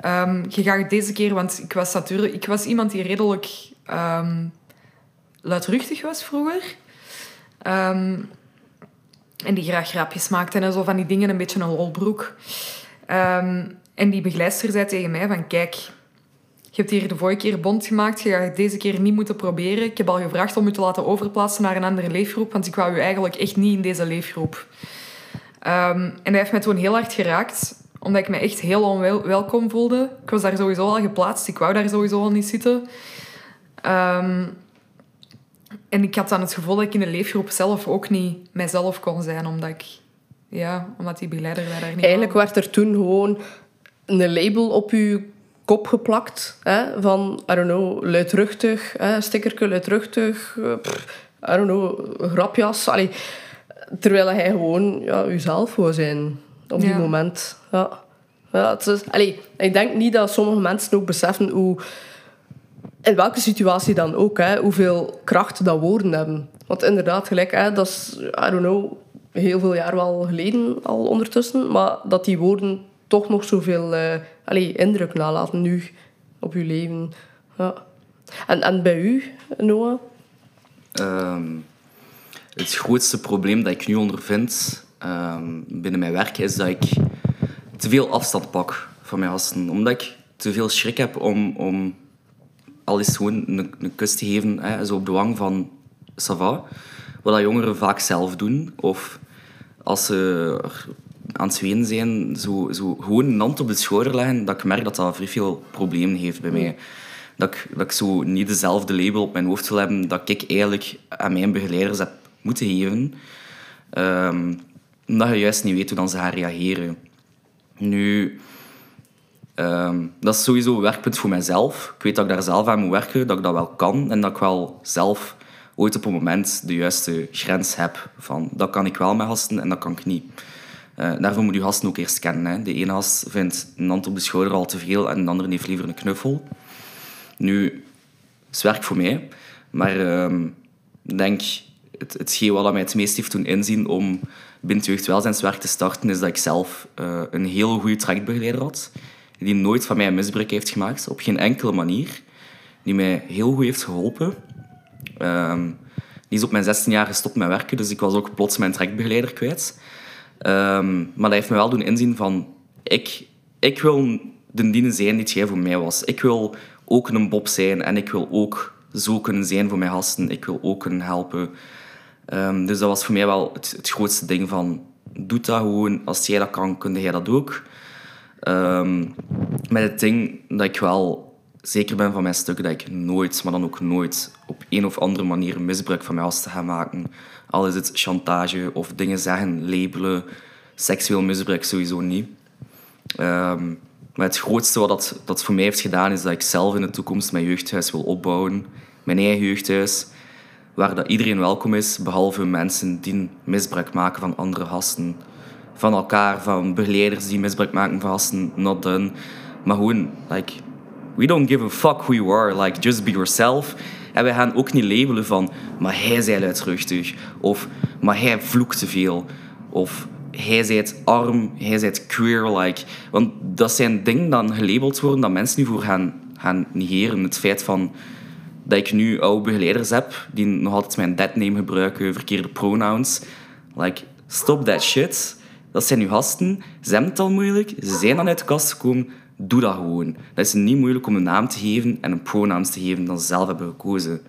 ehm, je gaat deze keer... Want ik was natuurlijk... Ik was iemand die redelijk luidruchtig was vroeger. En die graag grapjes maakte en zo van die dingen. Een beetje een lolbroek. Ehm, en die begeleidster zei tegen mij van... Kijk, je hebt hier de vorige keer bond gemaakt. Je gaat het deze keer niet moeten proberen. Ik heb al gevraagd om je te laten overplaatsen naar een andere leefgroep. Want ik wou u eigenlijk echt niet in deze leefgroep. Ehm, en hij heeft mij toen heel hard geraakt. Omdat ik me echt heel onwelkom voelde. Ik was daar sowieso al geplaatst. Ik wou daar sowieso al niet zitten. Ehm, en ik had dan het gevoel dat ik in de leefgroep zelf ook niet mijzelf kon zijn. Omdat ik... Ja, omdat die begeleider mij daar niet Eigenlijk wou. werd er toen gewoon een label op je kop geplakt. Hè, van, I don't know, luidruchtig, hè, stickerke luidruchtig, eh, pff, I don't know, grapjas. Allee, terwijl hij gewoon ja, jezelf wou zijn op die Ja. moment. Ja. Ja, het is, allee, ik denk niet dat sommige mensen ook beseffen hoe... In welke situatie dan ook, hè, hoeveel kracht dat woorden hebben. Want inderdaad, gelijk, hè, dat is, I don't know, heel veel jaar wel geleden al ondertussen, maar dat die woorden toch nog zoveel eh allee, indruk nalaten nu op je leven. Ja. En, en bij u, Noah? Ehm, het grootste probleem dat ik nu ondervind ehm, binnen mijn werk is dat ik te veel afstand pak van mijn gasten. Omdat ik te veel schrik heb om, om al eens gewoon een, een kus te geven, hè, zo op de wang van ça va. Wat jongeren vaak zelf doen. Of als ze aan het zweten zijn, zo, zo gewoon een hand op de schouder leggen, dat ik merk dat dat vrij veel problemen heeft bij mij. Dat ik, dat ik zo niet dezelfde label op mijn hoofd wil hebben dat ik eigenlijk aan mijn begeleiders heb moeten geven. Ehm, omdat je juist niet weet hoe dan ze gaan reageren. Nu, ehm, dat is sowieso een werkpunt voor mijzelf. Ik weet dat ik daar zelf aan moet werken, dat ik dat wel kan en dat ik wel zelf ooit op een moment de juiste grens heb van dat kan ik wel met gasten en dat kan ik niet. Eh, daarvoor moet je gasten ook eerst kennen. Hè. De ene gast vindt een hand op de schouder al te veel en de andere heeft liever een knuffel. Nu, het werkt voor mij, maar ehm, ik denk het, hetgeen wat mij het meest heeft doen inzien om binnen jeugdwelzijnswerk te starten, is dat ik zelf uh, een heel goede trajectbegeleider had. Die nooit van mij een misbruik heeft gemaakt, op geen enkele manier. Die mij heel goed heeft geholpen. Ehm, die is op mijn 16 jaar gestopt met werken, dus ik was ook plots mijn trajectbegeleider kwijt. Um, maar dat heeft me wel doen inzien van... Ik, ik wil de dienen zijn die jij voor mij was. Ik wil ook een Bob zijn en ik wil ook zo kunnen zijn voor mijn gasten. Ik wil ook kunnen helpen. Um, dus dat was voor mij wel het, het, grootste ding van... Doe dat gewoon. Als jij dat kan, kun jij dat ook. Um, met het ding dat ik wel zeker ben van mijn stuk dat ik nooit, maar dan ook nooit, op een of andere manier misbruik van mijn gasten ga maken. Al is het chantage of dingen zeggen, labelen, seksueel misbruik sowieso niet. Um, maar het grootste wat dat, dat voor mij heeft gedaan, is dat ik zelf in de toekomst mijn jeugdhuis wil opbouwen. Mijn eigen jeugdhuis, waar dat iedereen welkom is, behalve mensen die misbruik maken van andere gasten. Van elkaar, van begeleiders die misbruik maken van gasten, not done. Maar gewoon, like, we don't give a fuck who you are, like, just be yourself. En wij gaan ook niet labelen van, maar hij zei luidruchtig. Of, maar hij vloekt te veel. Of, hij zijt arm, hij zijt queer. Like. Want dat zijn dingen dan gelabeld worden dat mensen nu voor gaan, gaan negeren. Het feit van dat ik nu oude begeleiders heb die nog altijd mijn deadname gebruiken, verkeerde pronouns. Like, stop that shit. Dat zijn uw gasten. Ze hebben het al moeilijk. Ze zijn dan uit de kast gekomen. Doe dat gewoon. Dat is niet moeilijk om een naam te geven en een pronouns te geven dat ze zelf hebben gekozen.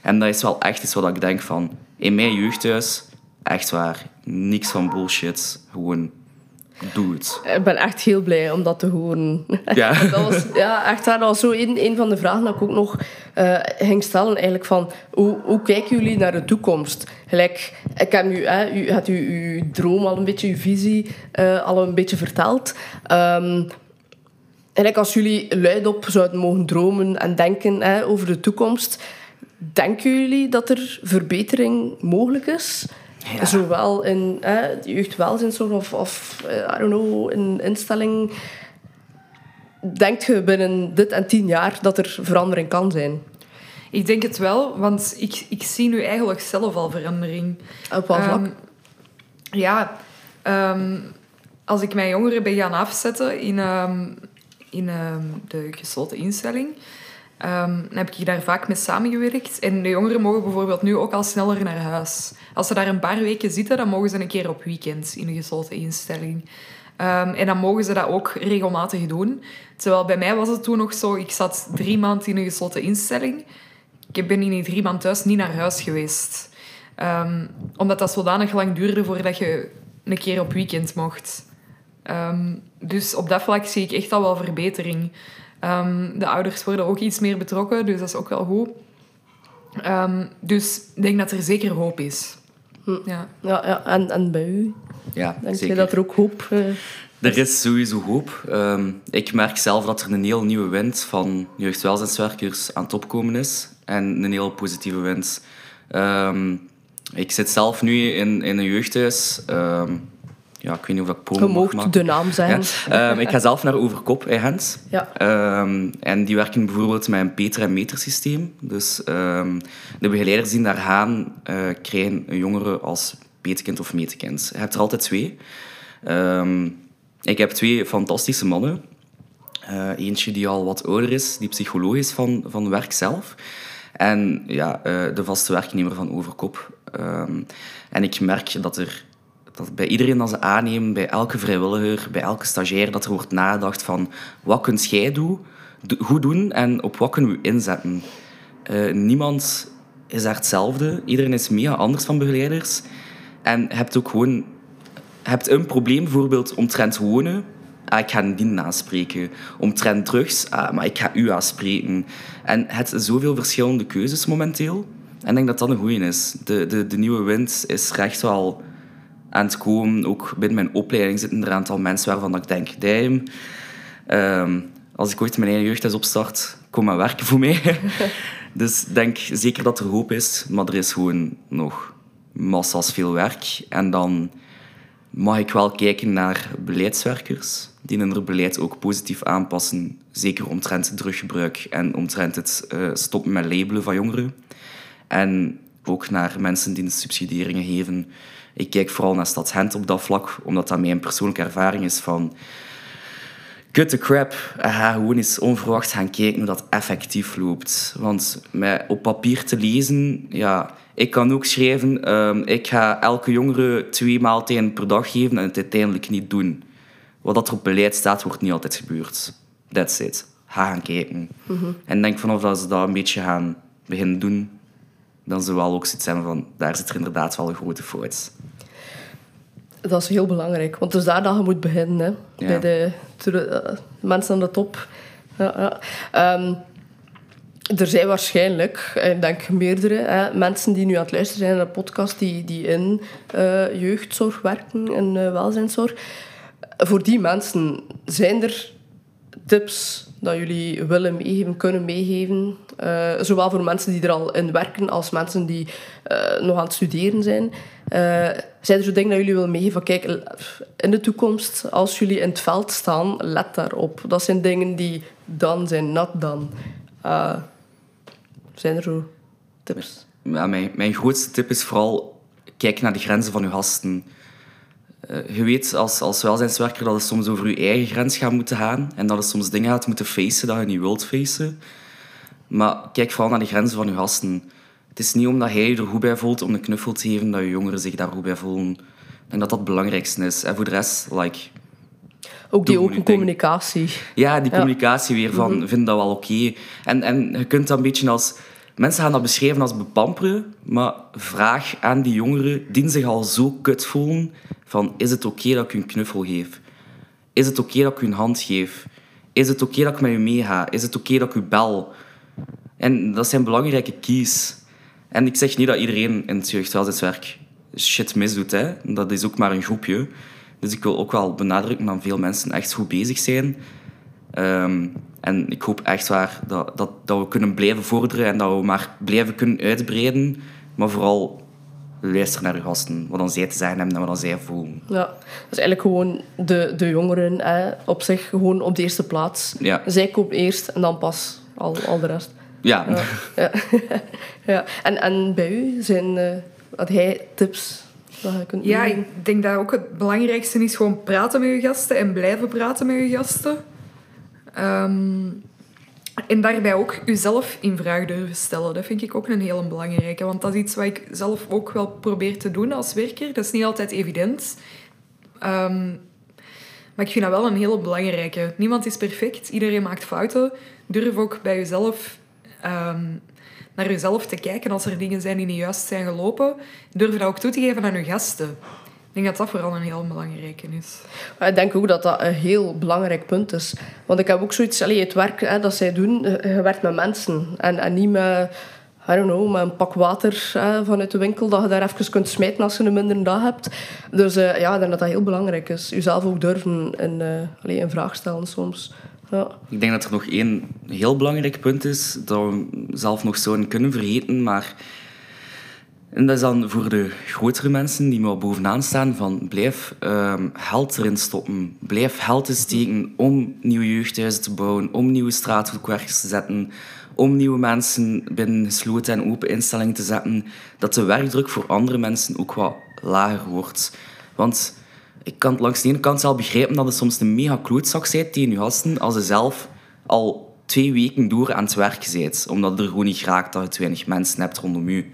En dat is wel echt iets wat ik denk van... In mijn jeugdhuis Echt waar. Niks van bullshit. Gewoon doe het. Ik ben echt heel blij om dat te horen. Ja. dat was ja, echt waar. Dat was zo een, een van de vragen dat ik ook nog uh, ging stellen. Eigenlijk van, hoe, hoe kijken jullie naar de toekomst? Gelijk, ik heb u, hè, u had u uw droom al een beetje, uw visie uh, al een beetje verteld. Um, eigenlijk als jullie luidop zouden mogen dromen en denken hè, over de toekomst... Denken jullie dat er verbetering mogelijk is? Ja. Zowel in eh, de jeugdwelzijnzorg of, of uh, I don't know, in instelling. Denkt je binnen dit en tien jaar dat er verandering kan zijn? Ik denk het wel, want ik, ik zie nu eigenlijk zelf al verandering. Op wat vlak? Um, ja, um, als ik mijn jongeren ben gaan afzetten in, um, in de gesloten instelling, Um, dan heb ik daar vaak mee samengewerkt. En de jongeren mogen bijvoorbeeld nu ook al sneller naar huis. Als ze daar een paar weken zitten, dan mogen ze een keer op weekend in een gesloten instelling. Um, en dan mogen ze dat ook regelmatig doen. Terwijl bij mij was het toen nog zo, ik zat drie maanden in een gesloten instelling. Ik ben in die drie maanden thuis niet naar huis geweest. Omdat dat zodanig lang duurde voordat je een keer op weekend mocht. Dus op dat vlak zie ik echt al wel verbetering. Um, de ouders worden ook iets meer betrokken, dus dat is ook wel goed. Um, dus ik denk dat er zeker hoop is. Hm. Ja. Ja, ja. En, en bij u? Ja, denk zeker. je dat er ook hoop uh, Er is sowieso hoop. Um, ik merk zelf dat er een heel nieuwe wind van jeugdwelzijnswerkers aan het opkomen is. En een heel positieve wind. ik zit zelf nu in, in een jeugdhuis ja, ik weet niet of ik promo Je mocht de naam zijn. Ehm, ik ga zelf naar Overkop in. Ja. Um, en die werken bijvoorbeeld met een Peter- en meter systeem. Dus um, de begeleiders die daar gaan, uh, krijgen een jongere als petekind of metekind. Je hebt er altijd twee. ik heb twee fantastische mannen. Uh, eentje die al wat ouder is, die psycholoog is van, van werk zelf. En ja, uh, de vaste werknemer van Overkop. en ik merk dat er dat bij iedereen dat ze aannemen, bij elke vrijwilliger, bij elke stagiair, dat er wordt nagedacht van wat kunt jij doen, goed doen en op wat kunnen we inzetten. Uh, niemand is daar hetzelfde. Iedereen is mega anders van begeleiders. En hebt ook gewoon hebt een probleem, bijvoorbeeld omtrent wonen. Ah, ik ga die aanspreken. Omtrent drugs, ah, maar ik ga u aanspreken. En het zoveel verschillende keuzes momenteel. En ik denk dat dat een goeie is. De, de, de nieuwe wind is recht wel aan het komen. Ook binnen mijn opleiding zitten er een aantal mensen waarvan ik denk, damn, um, als ik ooit mijn eigen jeugdhuis opstart, kom maar werken voor mij. dus ik denk zeker dat er hoop is, maar er is gewoon nog massa's veel werk. En dan mag ik wel kijken naar beleidswerkers die hun beleid ook positief aanpassen. Zeker omtrent druggebruik en omtrent het uh, stoppen met labelen van jongeren. En ook naar mensen die subsidieringen geven. Ik kijk vooral naar Stad Gent op dat vlak, omdat dat mijn persoonlijke ervaring is van... Cut the crap. Ga gewoon eens onverwacht gaan kijken hoe dat effectief loopt. Want met op papier te lezen... Ja, ik kan ook schrijven... ehm, ik ga elke jongere twee maaltijden per dag geven en het uiteindelijk niet doen. Wat dat er op beleid staat, wordt niet altijd gebeurd. That's it. Ga gaan kijken. En denk vanaf dat ze dat een beetje gaan beginnen doen, dan we wel ook zoiets hebben van, daar zit er inderdaad wel een grote fout. Dat is heel belangrijk, want het is daar dat je moet beginnen. Hè? Ja. Bij de, de eh, mensen aan de top. Ja, ja. Ehm, er zijn waarschijnlijk, ik denk meerdere, hè, mensen die nu aan het luisteren zijn naar de podcast die, die in eh, jeugdzorg werken, in eh, welzijnszorg. Voor die mensen zijn er tips dat jullie willen meegeven, kunnen meegeven. Eh, zowel voor mensen die er al in werken als mensen die eh, nog aan het studeren zijn. Eh, zijn er zo dingen dat jullie willen meegeven kijk, in de toekomst, als jullie in het veld staan, let daarop. Dat zijn dingen die dan zijn, not dan. Zijn er zo tips? Ja, mijn, mijn grootste tip is vooral, kijk naar de grenzen van je gasten. Eh, je weet als, als welzijnswerker dat het soms over je eigen grens gaat moeten gaan en dat het soms dingen gaat moeten facen dat je niet wilt facen. Maar kijk vooral naar de grenzen van je gasten. Het is niet omdat jij je er goed bij voelt om een knuffel te geven dat je jongeren zich daar goed bij voelen. Denk dat dat het belangrijkste is. En voor de rest, like, Ook die open je communicatie. ja, die Ja. communicatie weer van, vind dat wel oké. En, en je kunt dat een beetje als... Mensen gaan dat beschrijven als bepamperen, maar vraag aan die jongeren die zich al zo kut voelen van, is het oké dat ik een knuffel geef? Is het oké dat ik een hand geef? Is het oké dat ik met u meega? Is het oké dat ik u bel? En dat zijn belangrijke keys. En ik zeg niet dat iedereen in het jeugdwelzijnswerk shit misdoet. Hè. Dat is ook maar een groepje. Dus ik wil ook wel benadrukken dat veel mensen echt goed bezig zijn. Ehm, en ik hoop echt waar dat, dat, dat we kunnen blijven vorderen en dat we maar blijven kunnen uitbreiden. Maar vooral luister naar de gasten, wat dan zij te zeggen hebben en wat dan zij voelen. Ja, dat is eigenlijk gewoon de, de jongeren hè, op zich gewoon op de eerste plaats. Ja. Zij komen eerst en dan pas al, al de rest. Ja, Ja. ja. ja. En, en bij u zijn eh had hij tips dat je kunt Ja, ik denk dat ook het belangrijkste is gewoon praten met je gasten en blijven praten met je gasten. Ehm, en daarbij ook jezelf in vraag durven stellen. Dat vind ik ook een hele belangrijke. Want dat is iets wat ik zelf ook wel probeer te doen als werker. Dat is niet altijd evident. Ehm, maar ik vind dat wel een hele belangrijke. Niemand is perfect. Iedereen maakt fouten. Durf ook bij jezelf ehm, naar jezelf te kijken als er dingen zijn die niet juist zijn gelopen. Durf dat ook toe te geven aan je gasten. Ik denk dat dat vooral een heel belangrijke is. Ik denk ook dat dat een heel belangrijk punt is. Want ik heb ook zoiets, allee, het werk hè, dat zij doen, eh, je werkt met mensen. En, en niet met, I don't know, met een pak water hè, vanuit de winkel dat je daar even kunt smijten als je een mindere dag hebt. Dus eh, ja, ik denk dat dat heel belangrijk is. Jezelf ook durven in, eh, allee, in vraag stellen soms. Ja. Ik denk dat er nog één heel belangrijk punt is dat we zelf nog zouden kunnen vergeten, maar en dat is dan voor de grotere mensen die maar bovenaan staan van blijf erin stoppen, blijf geld steken om nieuwe jeugdhuizen te bouwen, om nieuwe straathoekwerkers te zetten, om nieuwe mensen binnen gesloten en open instellingen te zetten, dat de werkdruk voor andere mensen ook wat lager wordt. Want ik kan het langs de ene kant wel begrijpen dat het soms een mega klootzak bent tegen je gasten als je zelf al twee weken door aan het werken bent. Omdat er gewoon niet raakt dat je te weinig mensen hebt rondom je.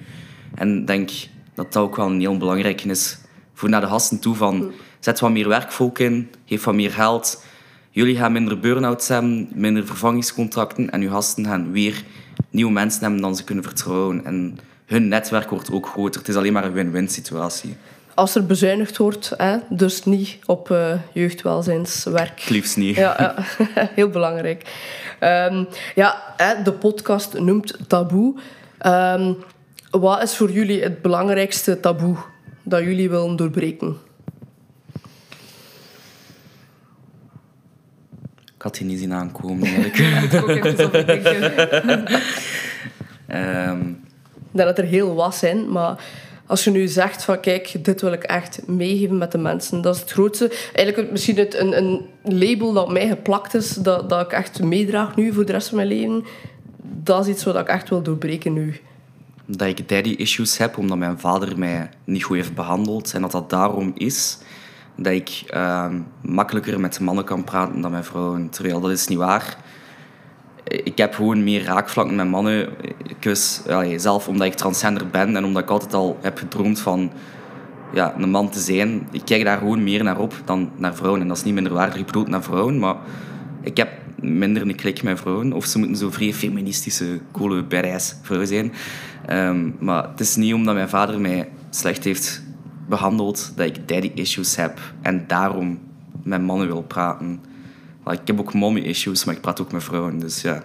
En ik denk dat dat ook wel een heel belangrijke is voor naar de gasten toe van zet wat meer werkvolk in, geef wat meer geld. Jullie gaan minder burn-outs hebben, minder vervangingscontracten en uw gasten gaan weer nieuwe mensen hebben dan ze kunnen vertrouwen. En hun netwerk wordt ook groter. Het is alleen maar een win-win situatie. Als er bezuinigd wordt, hè, dus niet op eh, jeugdwelzijnswerk. Het liefst niet. Ja, ja. heel belangrijk. Ehm, ja, hè, de podcast noemt taboe. Ehm, wat is voor jullie het belangrijkste taboe dat jullie willen doorbreken? Ik had die niet zien aankomen eigenlijk. Ik ook even over denken. Ehm, dat er heel wat zijn, maar als je nu zegt van kijk, dit wil ik echt meegeven met de mensen, dat is het grootste. Eigenlijk misschien het, een, een label dat op mij geplakt is, dat, dat ik echt meedraag nu voor de rest van mijn leven. Dat is iets wat ik echt wil doorbreken nu. Dat ik daddy issues heb, omdat mijn vader mij niet goed heeft behandeld. En dat dat daarom is dat ik ehm, makkelijker met mannen kan praten dan met vrouwen. Terwijl dat is niet waar. Ik heb gewoon meer raakvlakken met mannen. Ik allee, zelf omdat ik transgender ben en omdat ik altijd al heb gedroomd van ja, een man te zijn. Ik kijk daar gewoon meer naar op dan naar vrouwen. En dat is niet minder waardig bedoeld naar vrouwen, maar ik heb minder een klik met vrouwen. Of ze moeten zo vrij feministische, coole, badass vrouw zijn. Ehm, maar het is niet omdat mijn vader mij slecht heeft behandeld dat ik daddy issues heb en daarom met mannen wil praten. Maar ik heb ook mommy issues, maar ik praat ook met vrouwen. Dus ja,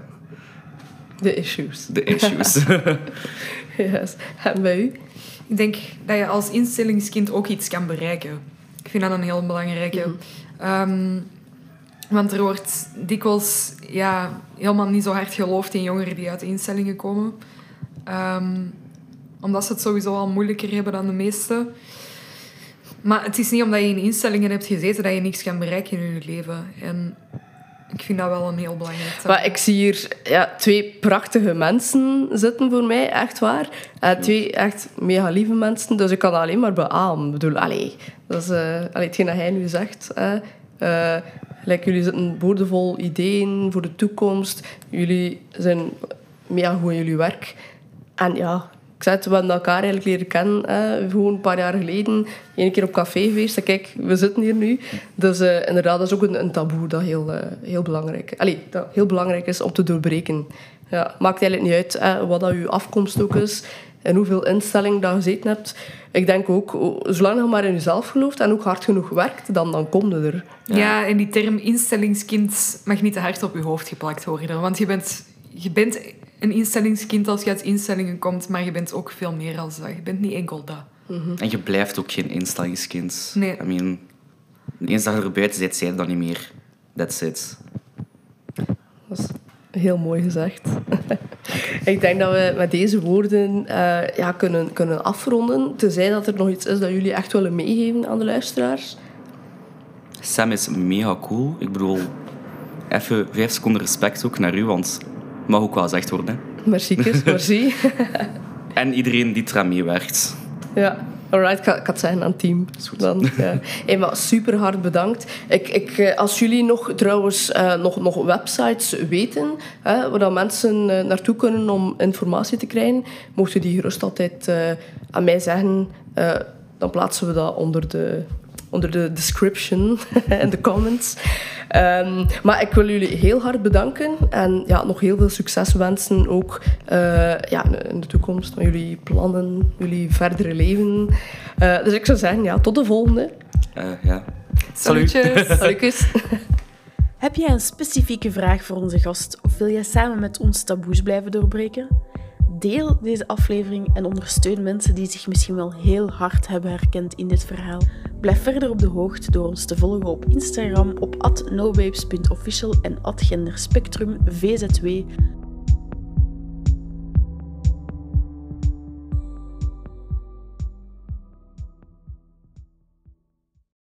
De issues. de issues. yes. En bij u? Ik denk dat je als instellingskind ook iets kan bereiken. Ik vind dat een heel belangrijke. Ehm, want er wordt dikwijls ja, helemaal niet zo hard geloofd in jongeren die uit instellingen komen. Ehm, omdat ze het sowieso al moeilijker hebben dan de meesten. Maar het is niet omdat je in instellingen hebt gezeten dat je niks kan bereiken in je leven. En ik vind dat wel een heel belangrijk. Maar ik zie hier ja, twee prachtige mensen zitten voor mij, echt waar. Eh, twee echt mega lieve mensen, dus ik kan dat alleen maar beamen. Ik bedoel, allee, dat is eh, allee, hetgeen dat hij nu zegt. Jullie zitten boordevol ideeën voor de toekomst. Jullie zijn mega goed in jullie werk. En ja, ik zei het, we hebben elkaar eigenlijk leren kennen, gewoon een paar jaar geleden. Eén keer op café geweest. Kijk, we zitten hier nu. Dus eh, inderdaad, dat is ook een, een taboe dat heel, eh, heel, belangrijk, dat heel belangrijk is om te doorbreken. Ja, maakt eigenlijk niet uit wat dat je afkomst ook is en hoeveel instelling dat je gezeten hebt. Ik denk ook, zolang je maar in jezelf gelooft en ook hard genoeg werkt, dan, dan kom je er. Ja. en die term instellingskind mag niet te hard op je hoofd geplakt worden. Want je bent, je bent een instellingskind als je uit instellingen komt, maar je bent ook veel meer als dat. Je bent niet enkel dat. en je blijft ook geen instellingskind. Nee. I mean, eens dat je er buiten zit, zei je dat niet meer. That's it. Dat is heel mooi gezegd. ik denk dat we met deze woorden eh, ja, kunnen, kunnen afronden. Tenzij dat er nog iets is dat jullie echt willen meegeven aan de luisteraars. Sam is mega cool. Ik bedoel, even vijf seconden respect ook naar u, want het mag ook wel gezegd worden. Hè. Merci, merci. En iedereen die eraan meewerkt. Ja, alright, ik ga, ik het zeggen aan het team. Dan, ja. Hey, maar super hard bedankt. Ik, ik, eh, als jullie nog trouwens eh, nog, nog websites weten, hè, waar dat mensen eh, naartoe kunnen om informatie te krijgen, mochten die gerust altijd aan mij zeggen. Dan plaatsen we dat onder de, onder de description en de comments. Ehm, maar ik wil jullie heel hard bedanken en ja, nog heel veel succes wensen ook eh, ja, in de toekomst met jullie plannen, jullie verdere leven. Eh, dus ik zou zeggen, ja, tot de volgende. Eh, ja. Salutjes! Salutjes. Heb jij een specifieke vraag voor onze gast of wil jij samen met ons taboes blijven doorbreken? Deel deze aflevering en ondersteun mensen die zich misschien wel heel hard hebben herkend in dit verhaal. Blijf verder op de hoogte door ons te volgen op Instagram op @nobabes.official en @genderspectrumvzw